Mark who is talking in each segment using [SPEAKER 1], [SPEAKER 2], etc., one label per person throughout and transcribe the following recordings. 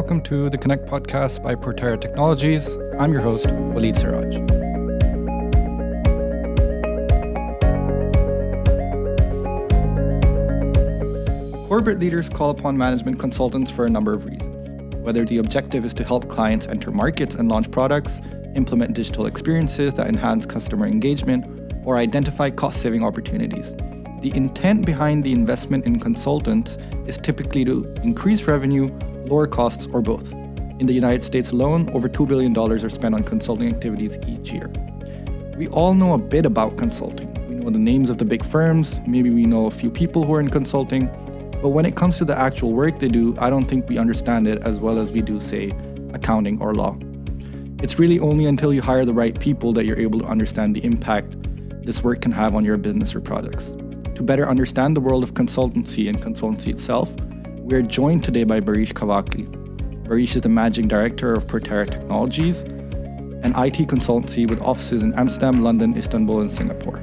[SPEAKER 1] welcome to the Connect podcast by Portera Technologies. I'm your host, Walid Siraj. Corporate leaders call upon management consultants for a number of reasons. Whether the objective is to help clients enter markets and launch products, implement digital experiences that enhance customer engagement, or identify cost saving opportunities. The intent behind the investment in consultants is typically to increase revenue, lower costs, or both. In the United States alone, over $2 billion are spent on consulting activities each year. We all know a bit about consulting. We know the names of the big firms, maybe we know a few people who are in consulting, but when it comes to the actual work they do, I don't think we understand it as well as we do, say, accounting or law. It's really only until you hire the right people that you're able to understand the impact this work can have on your business or products. To better understand the world of consultancy and consultancy itself, we are joined today by Barish Kavakli. Barish is the managing director of Portera Technologies, an IT consultancy with offices in Amsterdam, London, Istanbul, and Singapore.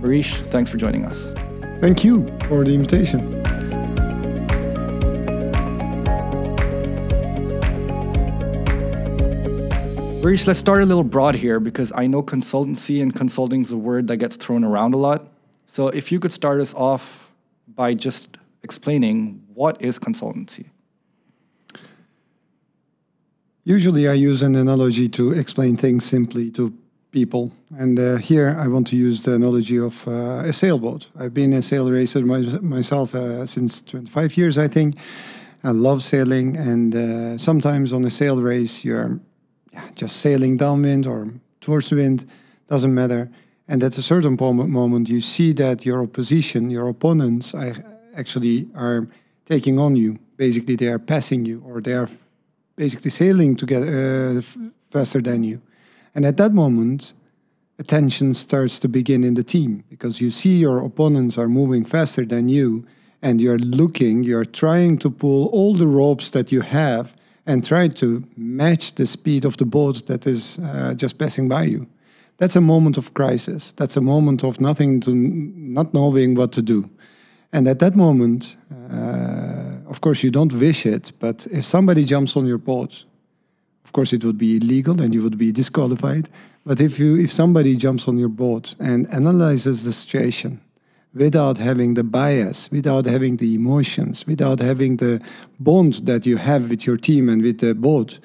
[SPEAKER 1] Barish, thanks for joining us.
[SPEAKER 2] Thank you for the invitation.
[SPEAKER 1] Barish, let's start a little broad here because I know consultancy and consulting is a word that gets thrown around a lot. So if you could start us off by just explaining what is consultancy?
[SPEAKER 2] Usually, I use an analogy to explain things simply to people. And uh, here, I want to use the analogy of uh, a sailboat. I've been a sail racer my, myself uh, since 25 years, I think. I love sailing, and uh, sometimes on a sail race, you're just sailing downwind or towards the wind, doesn't matter and at a certain moment, you see that your opposition, your opponents, actually are taking on you. Basically, they are passing you, or they are basically sailing together uh, faster than you. And at that moment, attention starts to begin in the team because you see your opponents are moving faster than you, and you're looking, you're trying to pull all the ropes that you have and try to match the speed of the boat that is uh, just passing by you that's a moment of crisis. That's a moment of nothing to not knowing what to do. And at that moment, uh, of course, you don't wish it, but if somebody jumps on your boat, of course, it would be illegal and you would be disqualified. But if you if somebody jumps on your boat and analyzes the situation without having the bias, without having the emotions, without having the bond that you have with your team and with the boat,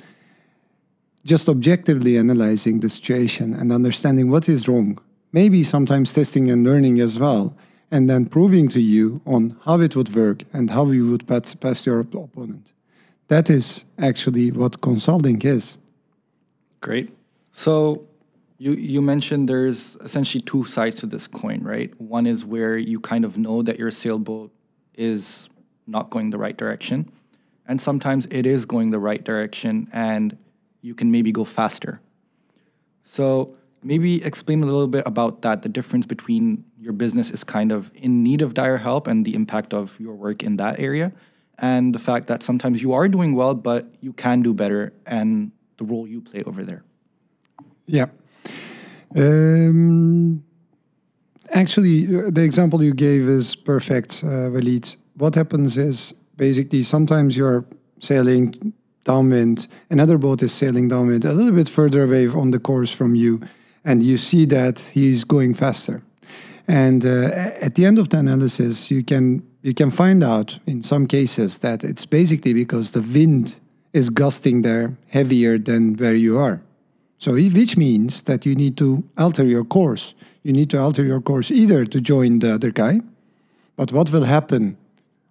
[SPEAKER 2] just objectively analyzing the situation and understanding what is wrong, maybe sometimes testing and learning as well, and then proving to you on how it would work and how you would pass, pass your opponent. That is actually what consulting is.
[SPEAKER 1] Great. So you you mentioned there's essentially two sides to this coin, right? One is where you kind of know that your sailboat is not going the right direction, and sometimes it is going the right direction and you can maybe go faster. So maybe explain a little bit about that, the difference between your business is kind of in need of dire help and the impact of your work in that area, and the fact that sometimes you are doing well, but you can do better, and the role you play over there.
[SPEAKER 2] Yeah. Um, actually, the example you gave is perfect, uh, Walid. What happens is basically sometimes you're sailing downwind. Another boat is sailing downwind a little bit further away on the course from you, and you see that he's going faster. And uh, at the end of the analysis, you can you can find out in some cases that it's basically because the wind is gusting there heavier than where you are. So, which means that you need to alter your course. You need to alter your course either to join the other guy, but what will happen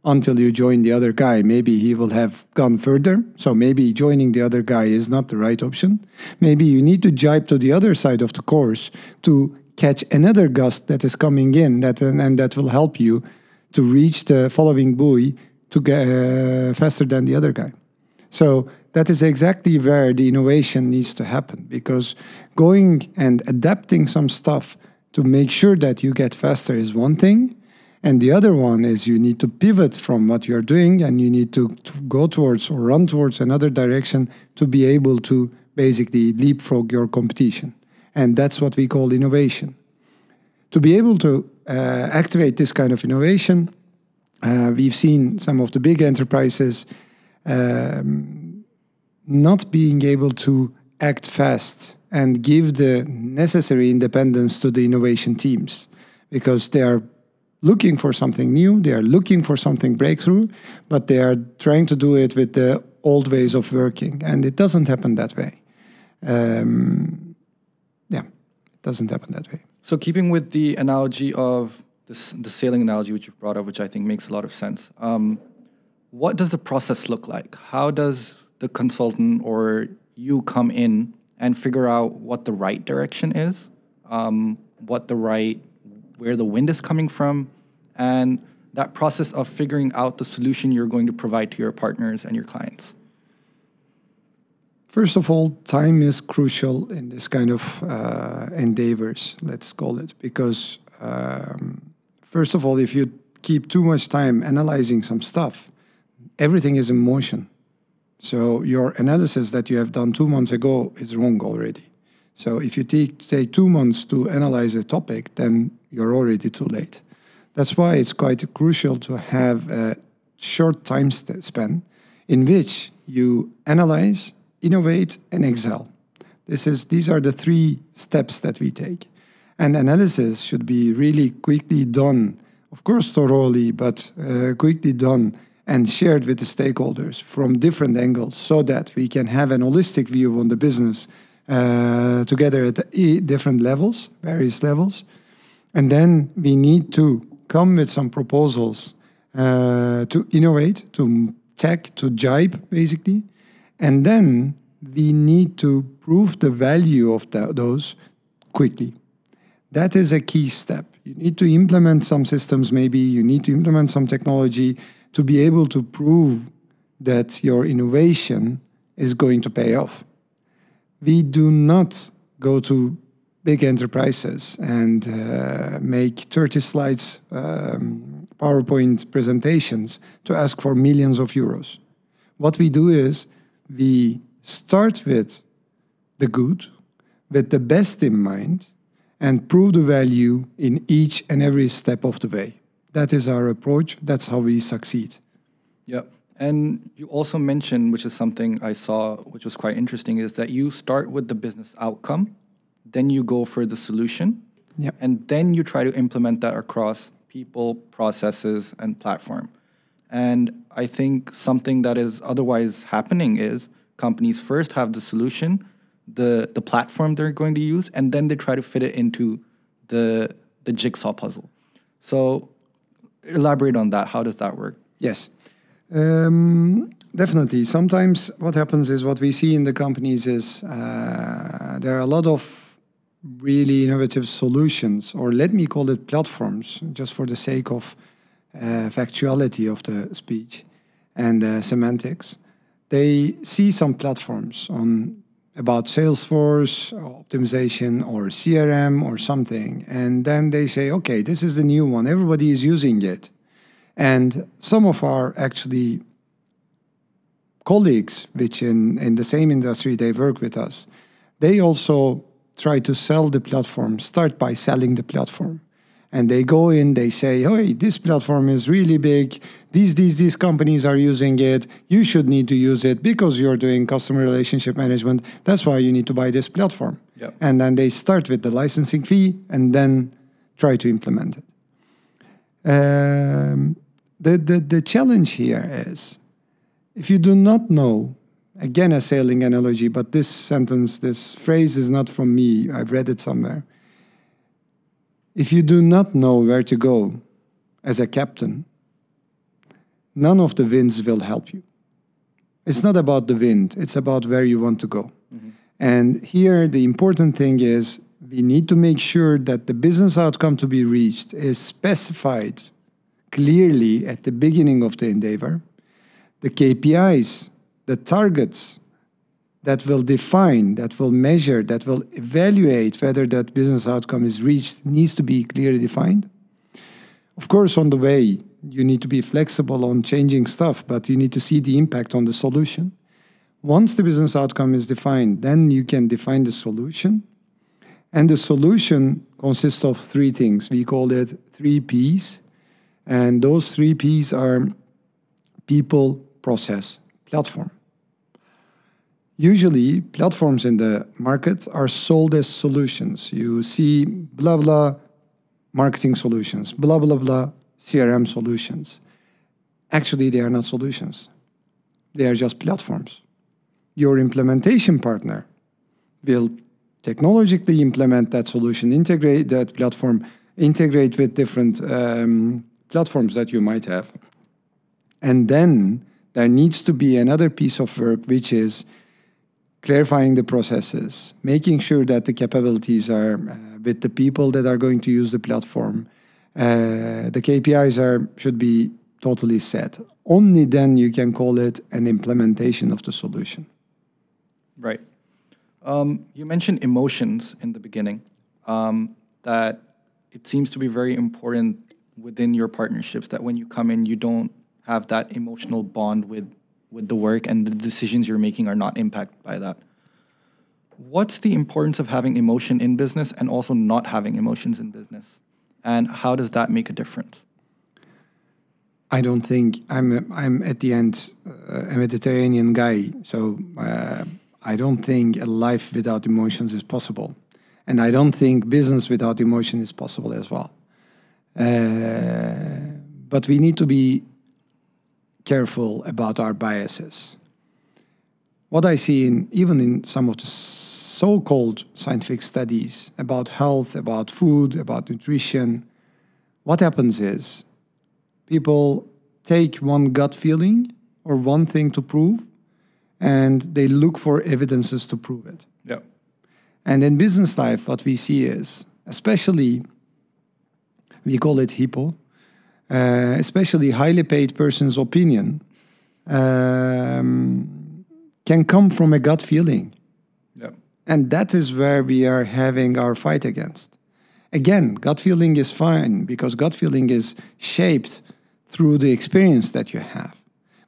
[SPEAKER 2] until you join the other guy. Maybe he will have gone further. So maybe joining the other guy is not the right option. Maybe you need to jibe to the other side of the course to catch another gust that is coming in that and that will help you to reach the following buoy to get uh, faster than the other guy. So that is exactly where the innovation needs to happen because going and adapting some stuff to make sure that you get faster is one thing and the other one is you need to pivot from what you're doing and you need to, to, go towards or run towards another direction to be able to basically leapfrog your competition. And that's what we call innovation. To be able to uh, activate this kind of innovation, uh, we've seen some of the big enterprises um, not being able to act fast and give the necessary independence to the innovation teams because they are looking for something new, they are looking for something breakthrough, but they are trying to do it with the old ways of working, and it doesn't happen that way. Um, doesn't happen that way.
[SPEAKER 1] So, keeping with the analogy of this, the sailing analogy which you've brought up, which I think makes a lot of sense, um, what does the process look like? How does the consultant or you come in and figure out what the right direction is, um, what the right, where the wind is coming from, and that process of figuring out the solution you're going to provide to your partners and your clients?
[SPEAKER 2] First of all, time is crucial in this kind of uh, endeavors, let's call it, because um, first of all, if you keep too much time analyzing some stuff, everything is in motion. So your analysis that you have done two months ago is wrong already. So if you take, take two months to analyze a topic, then you're already too late. That's why it's quite crucial to have a short time span in which you analyze, innovate, and excel. This is, these are the three steps that we take. And analysis should be really quickly done, of course, thoroughly, but uh, quickly done and shared with the stakeholders from different angles so that we can have an holistic view on the business uh, together at different levels, various levels. And then we need to come with some proposals uh, to innovate, to tech, to jibe, basically. And then we need to prove the value of the, those quickly. That is a key step. You need to implement some systems, maybe, you need to implement some technology to be able to prove that your innovation is going to pay off. We do not go to big enterprises and uh, make 30 slides um, PowerPoint presentations to ask for millions of euros. What we do is we start with the good, with the best in mind, and prove the value in each and every step of the way. That is our approach. That's how we succeed.
[SPEAKER 1] Yeah. And you also mentioned, which is something I saw, which was quite interesting, is that you start with the business outcome, then you go for the solution,
[SPEAKER 2] yep.
[SPEAKER 1] and then you try to implement that across people, processes, and platform. And I think something that is otherwise happening is companies first have the solution, the the platform they're going to use, and then they try to fit it into the the jigsaw puzzle. So elaborate on that. How does that work?
[SPEAKER 2] Yes. Um, definitely. Sometimes what happens is what we see in the companies is uh, there are a lot of really innovative solutions, or let me call it platforms, just for the sake of factuality of the speech and uh, semantics. They see some platforms on about Salesforce optimization or CRM or something. And then they say, okay, this is the new one. Everybody is using it. And some of our actually colleagues, which in, in the same industry they work with us, they also try to sell the platform, start by selling the platform and they go in they say hey this platform is really big. These these these companies are using it. You should need to use it because you're doing customer relationship management. That's why you need to buy this platform.
[SPEAKER 1] Yep.
[SPEAKER 2] and then they start with the licensing fee and then try to implement it. Um, the, the, the challenge here is if you do not know again a sailing analogy but this sentence this phrase is not from me. I've read it somewhere if you do not know where to go as a captain, none of the winds will help you. It's not about the wind, it's about where you want to go. Mm-hmm. And here, the important thing is we need to make sure that the business outcome to be reached is specified clearly at the beginning of the endeavor. The KPIs, the targets that will define, that will measure, that will evaluate whether that business outcome is reached needs to be clearly defined. Of course, on the way, you need to be flexible on changing stuff, but you need to see the impact on the solution. Once the business outcome is defined, then you can define the solution. And the solution consists of three things. We call it three P's. And those three P's are people, process, platform. Usually, platforms in the market are sold as solutions. You see blah blah marketing solutions, blah blah blah CRM solutions. Actually, they are not solutions. They are just platforms. Your implementation partner will technologically implement that solution, integrate that platform, integrate with different um, platforms that you might have. And then there needs to be another piece of work, which is clarifying the processes, making sure that the capabilities are uh, with the people that are going to use the platform. Uh, the KPIs are should be totally set. Only then you can call it an implementation of the solution.
[SPEAKER 1] Right. Um, you mentioned emotions in the beginning. Um, that it seems to be very important within your partnerships that when you come in, you don't have that emotional bond with with the work, and the decisions you're making are not impacted by that. What's the importance of having emotion in business and also not having emotions in business, and how does that make a difference?
[SPEAKER 2] I don't think I'm. I'm at the end uh, a Mediterranean guy, so uh, I don't think a life without emotions is possible, and I don't think business without emotion is possible as well. Uh, but we need to be careful about our biases. What I see in even in some of the so-called scientific studies about health, about food, about nutrition, what happens is people take one gut feeling or one thing to prove and they look for evidences to prove it.
[SPEAKER 1] Yeah.
[SPEAKER 2] And in business life, what we see is, especially, we call it HIPPO, uh, especially highly paid person's opinion, um, can come from a gut feeling.
[SPEAKER 1] Yeah.
[SPEAKER 2] And that is where we are having our fight against. Again, gut feeling is fine because gut feeling is shaped through the experience that you have.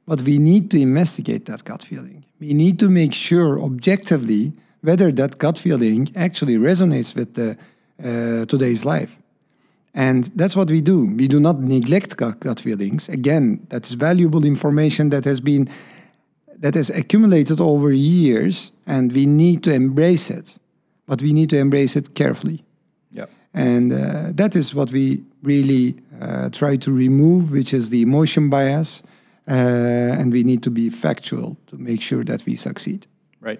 [SPEAKER 2] But we need to investigate that gut feeling. We need to make sure objectively whether that gut feeling actually resonates with the, uh, today's life. And that's what we do. We do not neglect gut, gut feelings. Again, that's valuable information that has been that has accumulated over years, and we need to embrace it. But we need to embrace it carefully.
[SPEAKER 1] Yeah.
[SPEAKER 2] And uh, that is what we really uh, try to remove, which is the emotion bias. Uh, and we need to be factual to make sure that we succeed.
[SPEAKER 1] Right.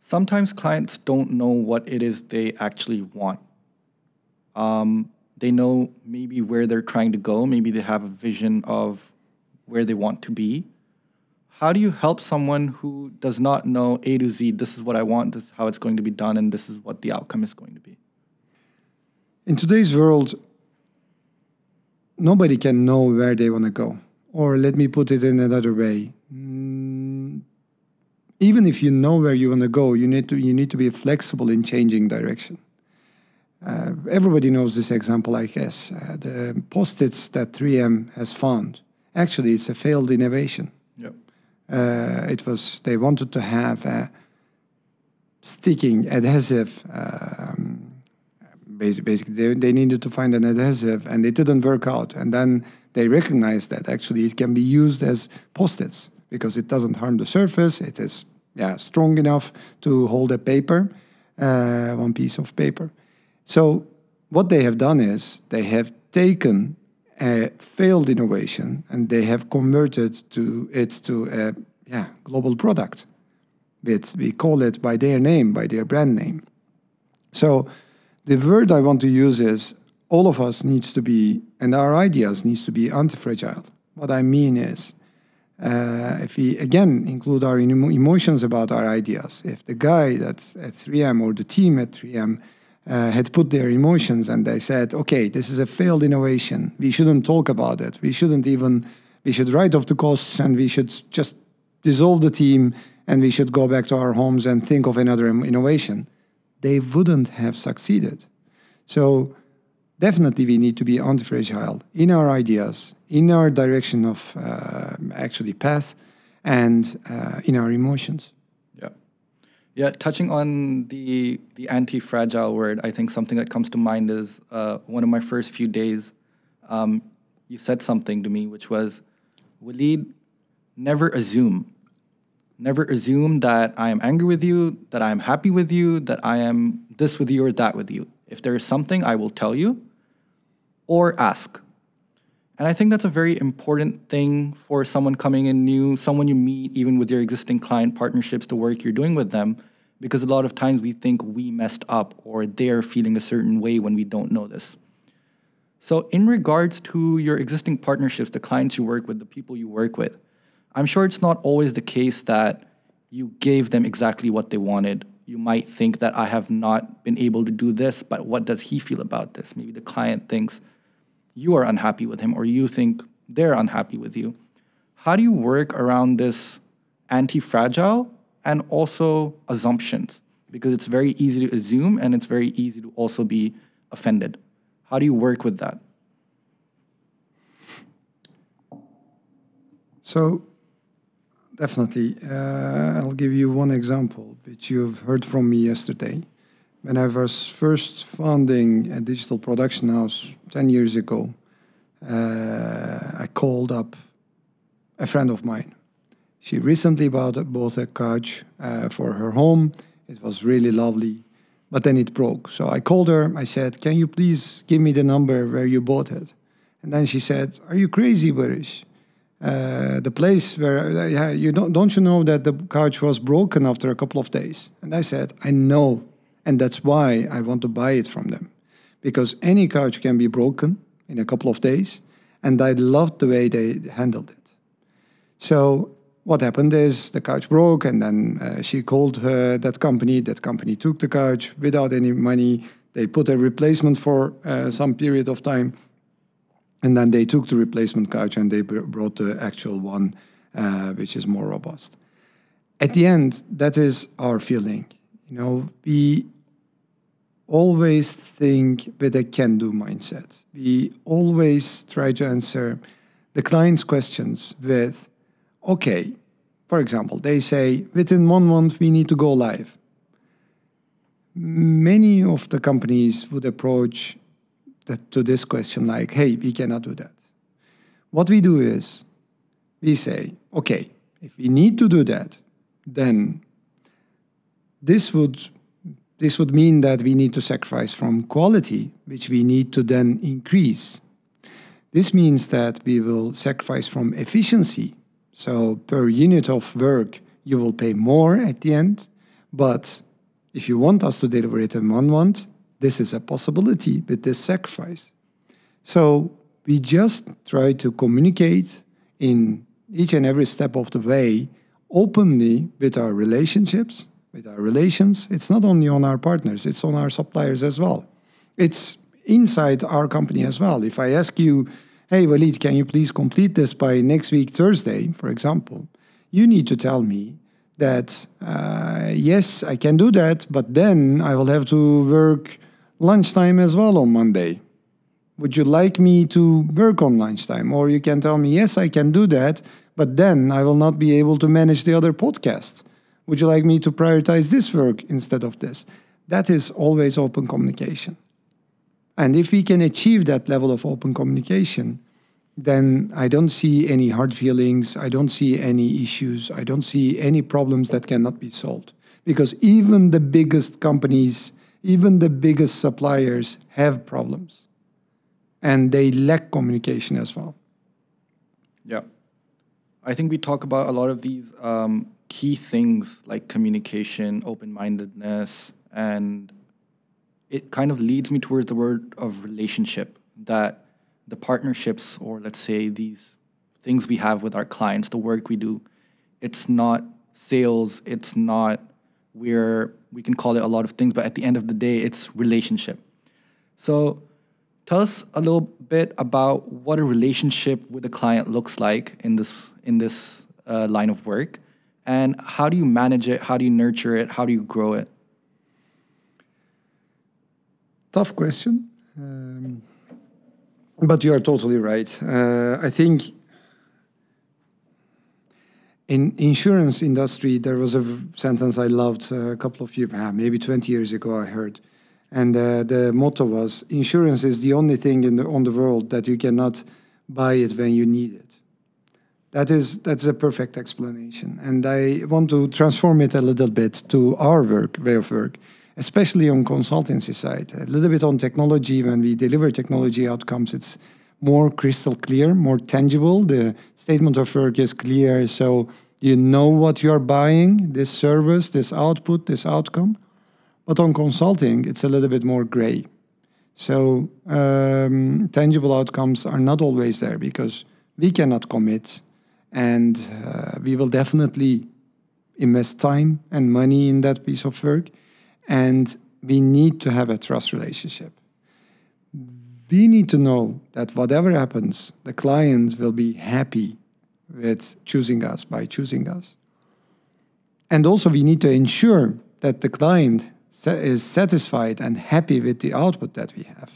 [SPEAKER 1] Sometimes clients don't know what it is they actually want. Um, they know maybe where they're trying to go. Maybe they have a vision of where they want to be. How do you help someone who does not know A to Z, this is what I want, this is how it's going to be done, and this is what the outcome is going to be?
[SPEAKER 2] In today's world, nobody can know where they want to go. Or let me put it in another way. Mm, even if you know where you want to go, you need to you need to be flexible in changing direction. Uh, everybody knows this example, I guess. Uh, the post-its that 3M has found. Actually, it's a failed innovation.
[SPEAKER 1] Yep.
[SPEAKER 2] Uh, it was they wanted to have a sticking adhesive. Um, basically, they, they needed to find an adhesive, and it didn't work out. And then they recognized that actually it can be used as post-its because it doesn't harm the surface. It is yeah strong enough to hold a paper, uh, one piece of paper. So what they have done is they have taken a failed innovation and they have converted to it to a yeah, global product. It's, we call it by their name, by their brand name. So the word I want to use is all of us needs to be, and our ideas needs to be anti-fragile. What I mean is, uh, if we again include our emotions about our ideas, if the guy that's at 3M or the team at 3M uh, had put their emotions and they said, okay, this is a failed innovation. We shouldn't talk about it. We shouldn't even, we should write off the costs and we should just dissolve the team and we should go back to our homes and think of another innovation. They wouldn't have succeeded. So definitely we need to be anti-fragile in our ideas, in our direction of uh, actually path, and uh, in our emotions.
[SPEAKER 1] Yeah, touching on the the anti-fragile word, I think something that comes to mind is uh, one of my first few days. Um, you said something to me, which was, "Walid, never assume. Never assume that I am angry with you, that I am happy with you, that I am this with you or that with you. If there is something, I will tell you or ask. And I think that's a very important thing for someone coming in new, someone you meet, even with your existing client partnerships, the work you're doing with them, because a lot of times we think we messed up or they're feeling a certain way when we don't know this. So, in regards to your existing partnerships, the clients you work with, the people you work with, I'm sure it's not always the case that you gave them exactly what they wanted. You might think that I have not been able to do this, but what does he feel about this? Maybe the client thinks you are unhappy with him or you think they're unhappy with you. How do you work around this anti fragile and also assumptions? Because it's very easy to assume and it's very easy to also be offended. How do you work with that?
[SPEAKER 2] So, definitely, uh, I'll give you one example which you've heard from me yesterday. When I was first founding a digital production house 10 years ago, uh, I called up a friend of mine. She recently bought, bought a couch uh, for her home. It was really lovely but then it broke. So I called her. I said, "Can you please give me the number where you bought it?" And then she said, "Are you crazy, Barish? Uh, the place where uh, you don't don't you know that the couch was broken after a couple of days?" And I said, "I know, and that's why I want to buy it from them, because any couch can be broken in a couple of days, and I loved the way they handled it." So what happened is the couch broke, and then uh, she called her, that company. That company took the couch without any money. They put a replacement for uh, some period of time, and then they took the replacement couch and they brought the actual one, uh, which is more robust. At the end, that is our feeling. You know, we always think with a can-do mindset. We always try to answer the client's questions with okay, for example, they say within one month we need to go live. Many of the companies would approach that, to this question like, hey, we cannot do that. What we do is we say, okay, if we need to do that, then this would this would mean that we need to sacrifice from quality, which we need to then increase. This means that we will sacrifice from efficiency, so per unit of work, you will pay more at the end. But if you want us to deliver it in one month, this is a possibility with this sacrifice. So we just try to communicate in each and every step of the way openly with our relationships, with our relations. It's not only on our partners, it's on our suppliers as well. It's inside our company as well. If I ask you, hey, Walid, can you please complete this by next week, Thursday, for example, you need to tell me that, uh, yes, I can do that, but then I will have to work lunchtime as well on Monday. Would you like me to work on lunchtime? Or you can tell me, yes, I can do that, but then I will not be able to manage the other podcast. Would you like me to prioritize this work instead of this? That is always open communication. And if we can achieve that level of open communication, then I don't see any hard feelings. I don't see any issues. I don't see any problems that cannot be solved. Because even the biggest companies, even the biggest suppliers have problems. And they lack communication as well.
[SPEAKER 1] Yeah. I think we talk about a lot of these um, key things like communication, open mindedness, and it kind of leads me towards the word of relationship that the partnerships or let's say these things we have with our clients the work we do it's not sales it's not where we can call it a lot of things but at the end of the day it's relationship. So tell us a little bit about what a relationship with a client looks like in this in this uh, line of work and how do you manage it how do you nurture it how do you grow it
[SPEAKER 2] tough question. Um, but you are totally right. Uh, I think in insurance industry there was a sentence I loved a couple of years, maybe 20 years ago I heard. And uh, the motto was insurance is the only thing in the, on the world that you cannot buy it when you need it. That is that's a perfect explanation, and I want to transform it a little bit to our work way of work, especially on consultancy side. A little bit on technology when we deliver technology outcomes, it's more crystal clear, more tangible. The statement of work is clear, so you know what you are buying: this service, this output, this outcome. But on consulting, it's a little bit more gray. So um, tangible outcomes are not always there because we cannot commit and uh, we will definitely invest time and money in that piece of work. And we need to have a trust relationship. We need to know that whatever happens the client will be happy with choosing us by choosing us. And also we need to ensure that the client is satisfied and happy with the output that we have.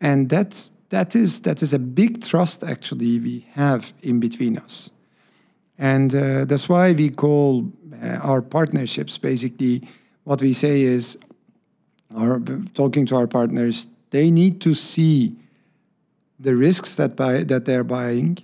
[SPEAKER 2] And that's that is that is a big trust actually we have in between us. And uh, that's why we call uh, our partnerships. Basically what we say is our talking to our partners they need to see the risks that buy that they're buying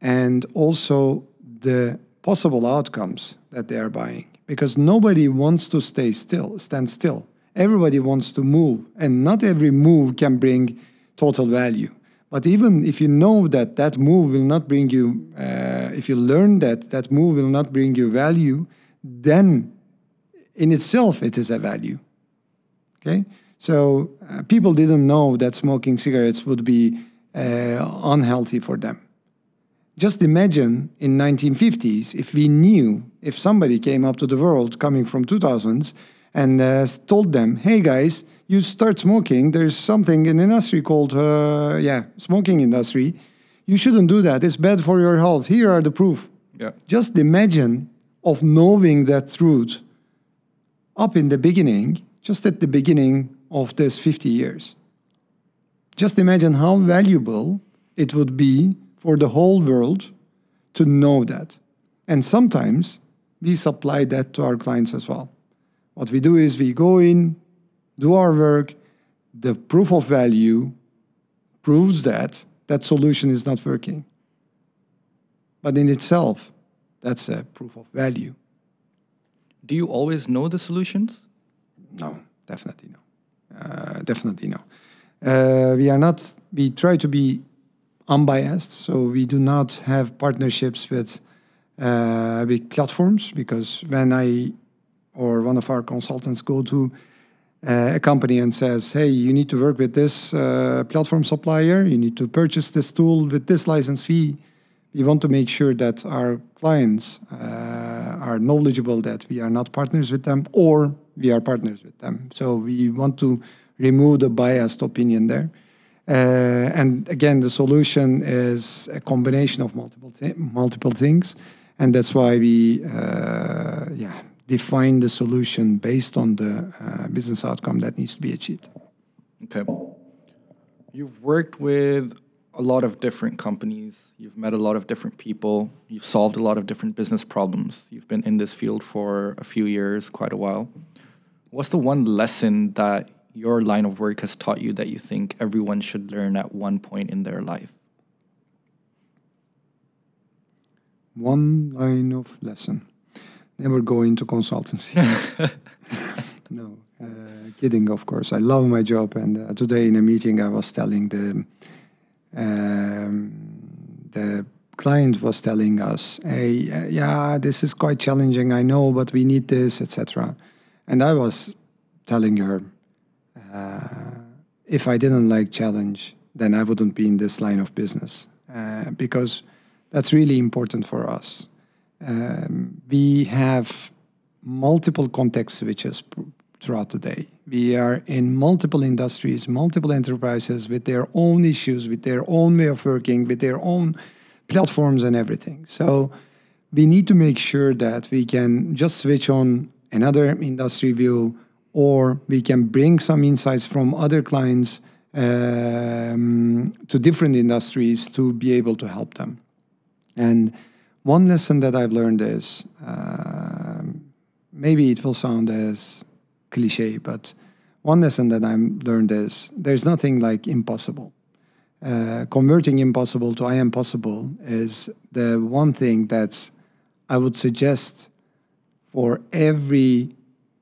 [SPEAKER 2] and also the possible outcomes that they are buying. Because nobody wants to stay still stand still. Everybody wants to move and not every move can bring total value. But even if you know that that move will not bring you, uh, if you learn that that move will not bring you value, then in itself it is a value. Okay, so uh, people didn't know that smoking cigarettes would be uh, unhealthy for them. Just imagine in 1950s if we knew if somebody came up to the world coming from 2000s and uh, told them, "Hey guys, you start smoking. There's something in industry called uh, yeah, smoking industry. You shouldn't do that. It's bad for your health. Here are the proof."
[SPEAKER 1] Yeah.
[SPEAKER 2] Just imagine of knowing that truth up in the beginning, just at the beginning of this 50 years. Just imagine how valuable it would be for the whole world to know that. And sometimes we supply that to our clients as well. What we do is we go in, do our work, the proof of value proves that that solution is not working. But in itself, that's a proof of value.
[SPEAKER 1] Do you always know the solutions?
[SPEAKER 2] No, definitely no. Uh, definitely no. Uh, we are not, we try to be unbiased, so we do not have partnerships with uh, big platforms because when I or one of our consultants go to uh, a company and says, "Hey, you need to work with this uh, platform supplier. You need to purchase this tool with this license fee." We want to make sure that our clients uh, are knowledgeable that we are not partners with them or we are partners with them. So we want to remove the biased opinion there. Uh, and again, the solution is a combination of multiple multiple things, and that's why we, uh, yeah, define the solution based on the uh, business outcome that needs to be achieved.
[SPEAKER 1] Okay. You've worked with a lot of different companies. You've met a lot of different people. You've solved a lot of different business problems. You've been in this field for a few years, quite a while. What's the one lesson that your line of work has taught you that you think everyone should learn at one point in their life?
[SPEAKER 2] One line of lesson never go into consultancy. no, uh, kidding, of course. I love my job, and uh, today in a meeting, I was telling the um, the client was telling us, "Hey, uh, yeah, this is quite challenging. I know, but we need this, etc." And I was telling her, uh, if I didn't like challenge, then I wouldn't be in this line of business uh, because that's really important for us um, we have multiple context switches throughout the day. We are in multiple industries, multiple enterprises with their own issues, with their own way of working, with their own platforms and everything. So we need to make sure that we can just switch on another industry view or we can bring some insights from other clients um, to different industries to be able to help them. And one lesson that I've learned is uh, maybe it will sound as cliche, but one lesson that I've learned is there's nothing like impossible. uh, converting impossible to I am possible is the one thing that I would suggest for every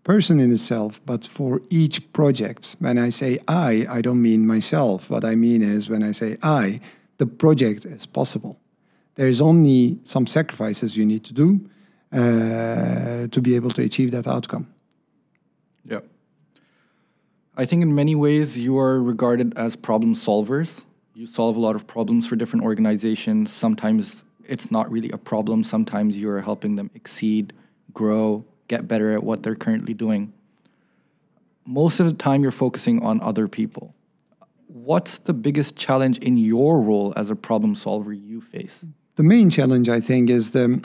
[SPEAKER 2] person in itself, but for each project. When I say I, I don't mean myself. What I mean is when I say I, the project is possible. There is only some sacrifices you need to do uh, to be able to achieve that outcome.
[SPEAKER 1] Yeah. I think in many ways you are regarded as problem solvers. You solve a lot of problems for different organizations. Sometimes it's not really a problem, sometimes you're helping them exceed, grow, get better at what they're currently doing. Most of the time, you're focusing on other people. What's the biggest challenge in your role as a problem solver you face?
[SPEAKER 2] The main challenge, I think, is the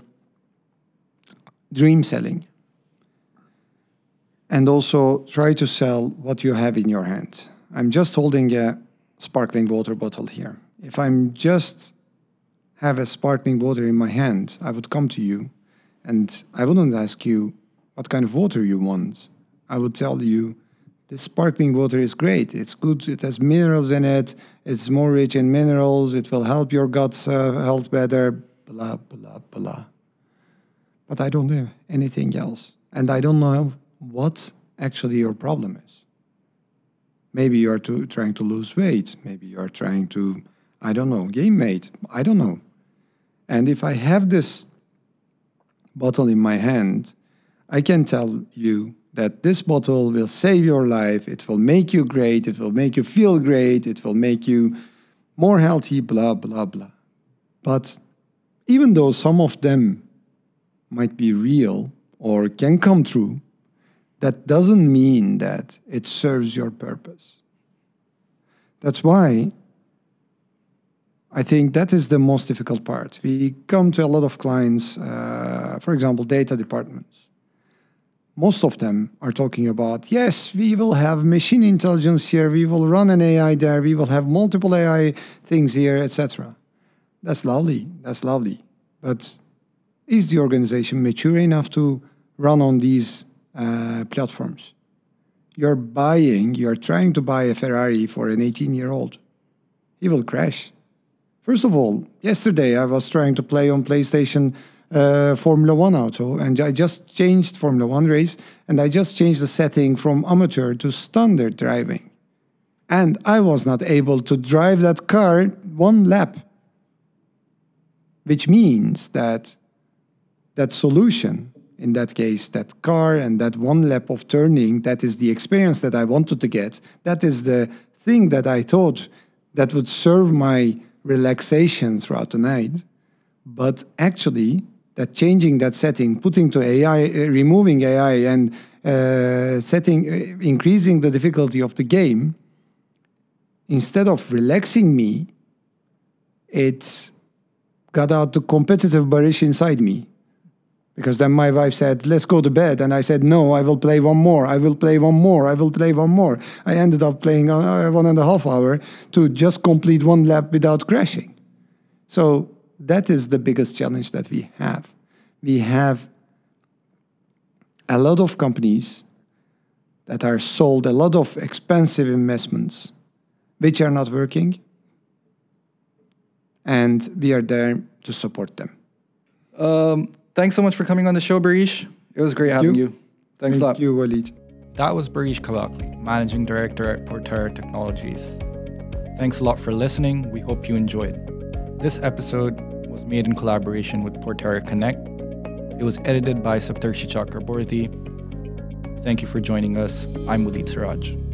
[SPEAKER 2] dream selling. And also try to sell what you have in your hand. I'm just holding a sparkling water bottle here. If I'm just have a sparkling water in my hand, I would come to you and I wouldn't ask you what kind of water you want. I would tell you this sparkling water is great. It's good. It has minerals in it. It's more rich in minerals. It will help your gut uh, health better. Blah, blah, blah. But I don't have anything else. And I don't know what actually your problem is. Maybe you're to, trying to lose weight. Maybe you're trying to, I don't know, gain weight. I don't know. And if I have this bottle in my hand, I can tell you that this bottle will save your life. It will make you great. It will make you feel great. It will make you more healthy, blah, blah, blah. But even though some of them might be real or can come true, that doesn't mean that it serves your purpose. That's why I think that is the most difficult part. We come to a lot of clients, uh, for example, data departments. Most of them are talking about, yes, we will have machine intelligence here, we will run an AI there, we will have multiple AI things here, etc. That's lovely, that's lovely. But is the organization mature enough to run on these uh, platforms. You're buying, you're trying to buy a Ferrari for an 18 year old. He will crash. First of all, yesterday I was trying to play on PlayStation uh, Formula One auto, and I just changed Formula One race, and I just changed the setting from amateur to standard driving. And I was not able to drive that car one lap, which means that that solution in that case, that car and that one lap of turning, that is the experience that I wanted to get. That is the thing that I thought that would serve my relaxation throughout the night. But actually, that changing that setting, putting to AI, uh, removing AI, and uh, setting, uh, increasing the difficulty of the game, instead of relaxing me, it's got out the competitive Barış inside me because then my wife said, let's go to bed. And I said, no, I will play one more. I will play one more. I will play one more. I ended up playing uh, one and a half hour to just complete one lap without crashing. So that is the biggest challenge that we have. We have a lot of companies that are sold a lot of expensive investments which are not working and we are there to support them
[SPEAKER 1] um, Thanks so much for coming on the show, Barış. It was great Thank having you. you. Thanks
[SPEAKER 2] Thank
[SPEAKER 1] a lot.
[SPEAKER 2] Thank you, Walid.
[SPEAKER 1] That was Barış Kavakli, Managing Director at Portera Technologies. Thanks a lot for listening. We hope you enjoyed. This episode was made in collaboration with Portera Connect. It was edited by Saptarshi Chakraborty. Thank you for joining us. I'm Walid Siraj.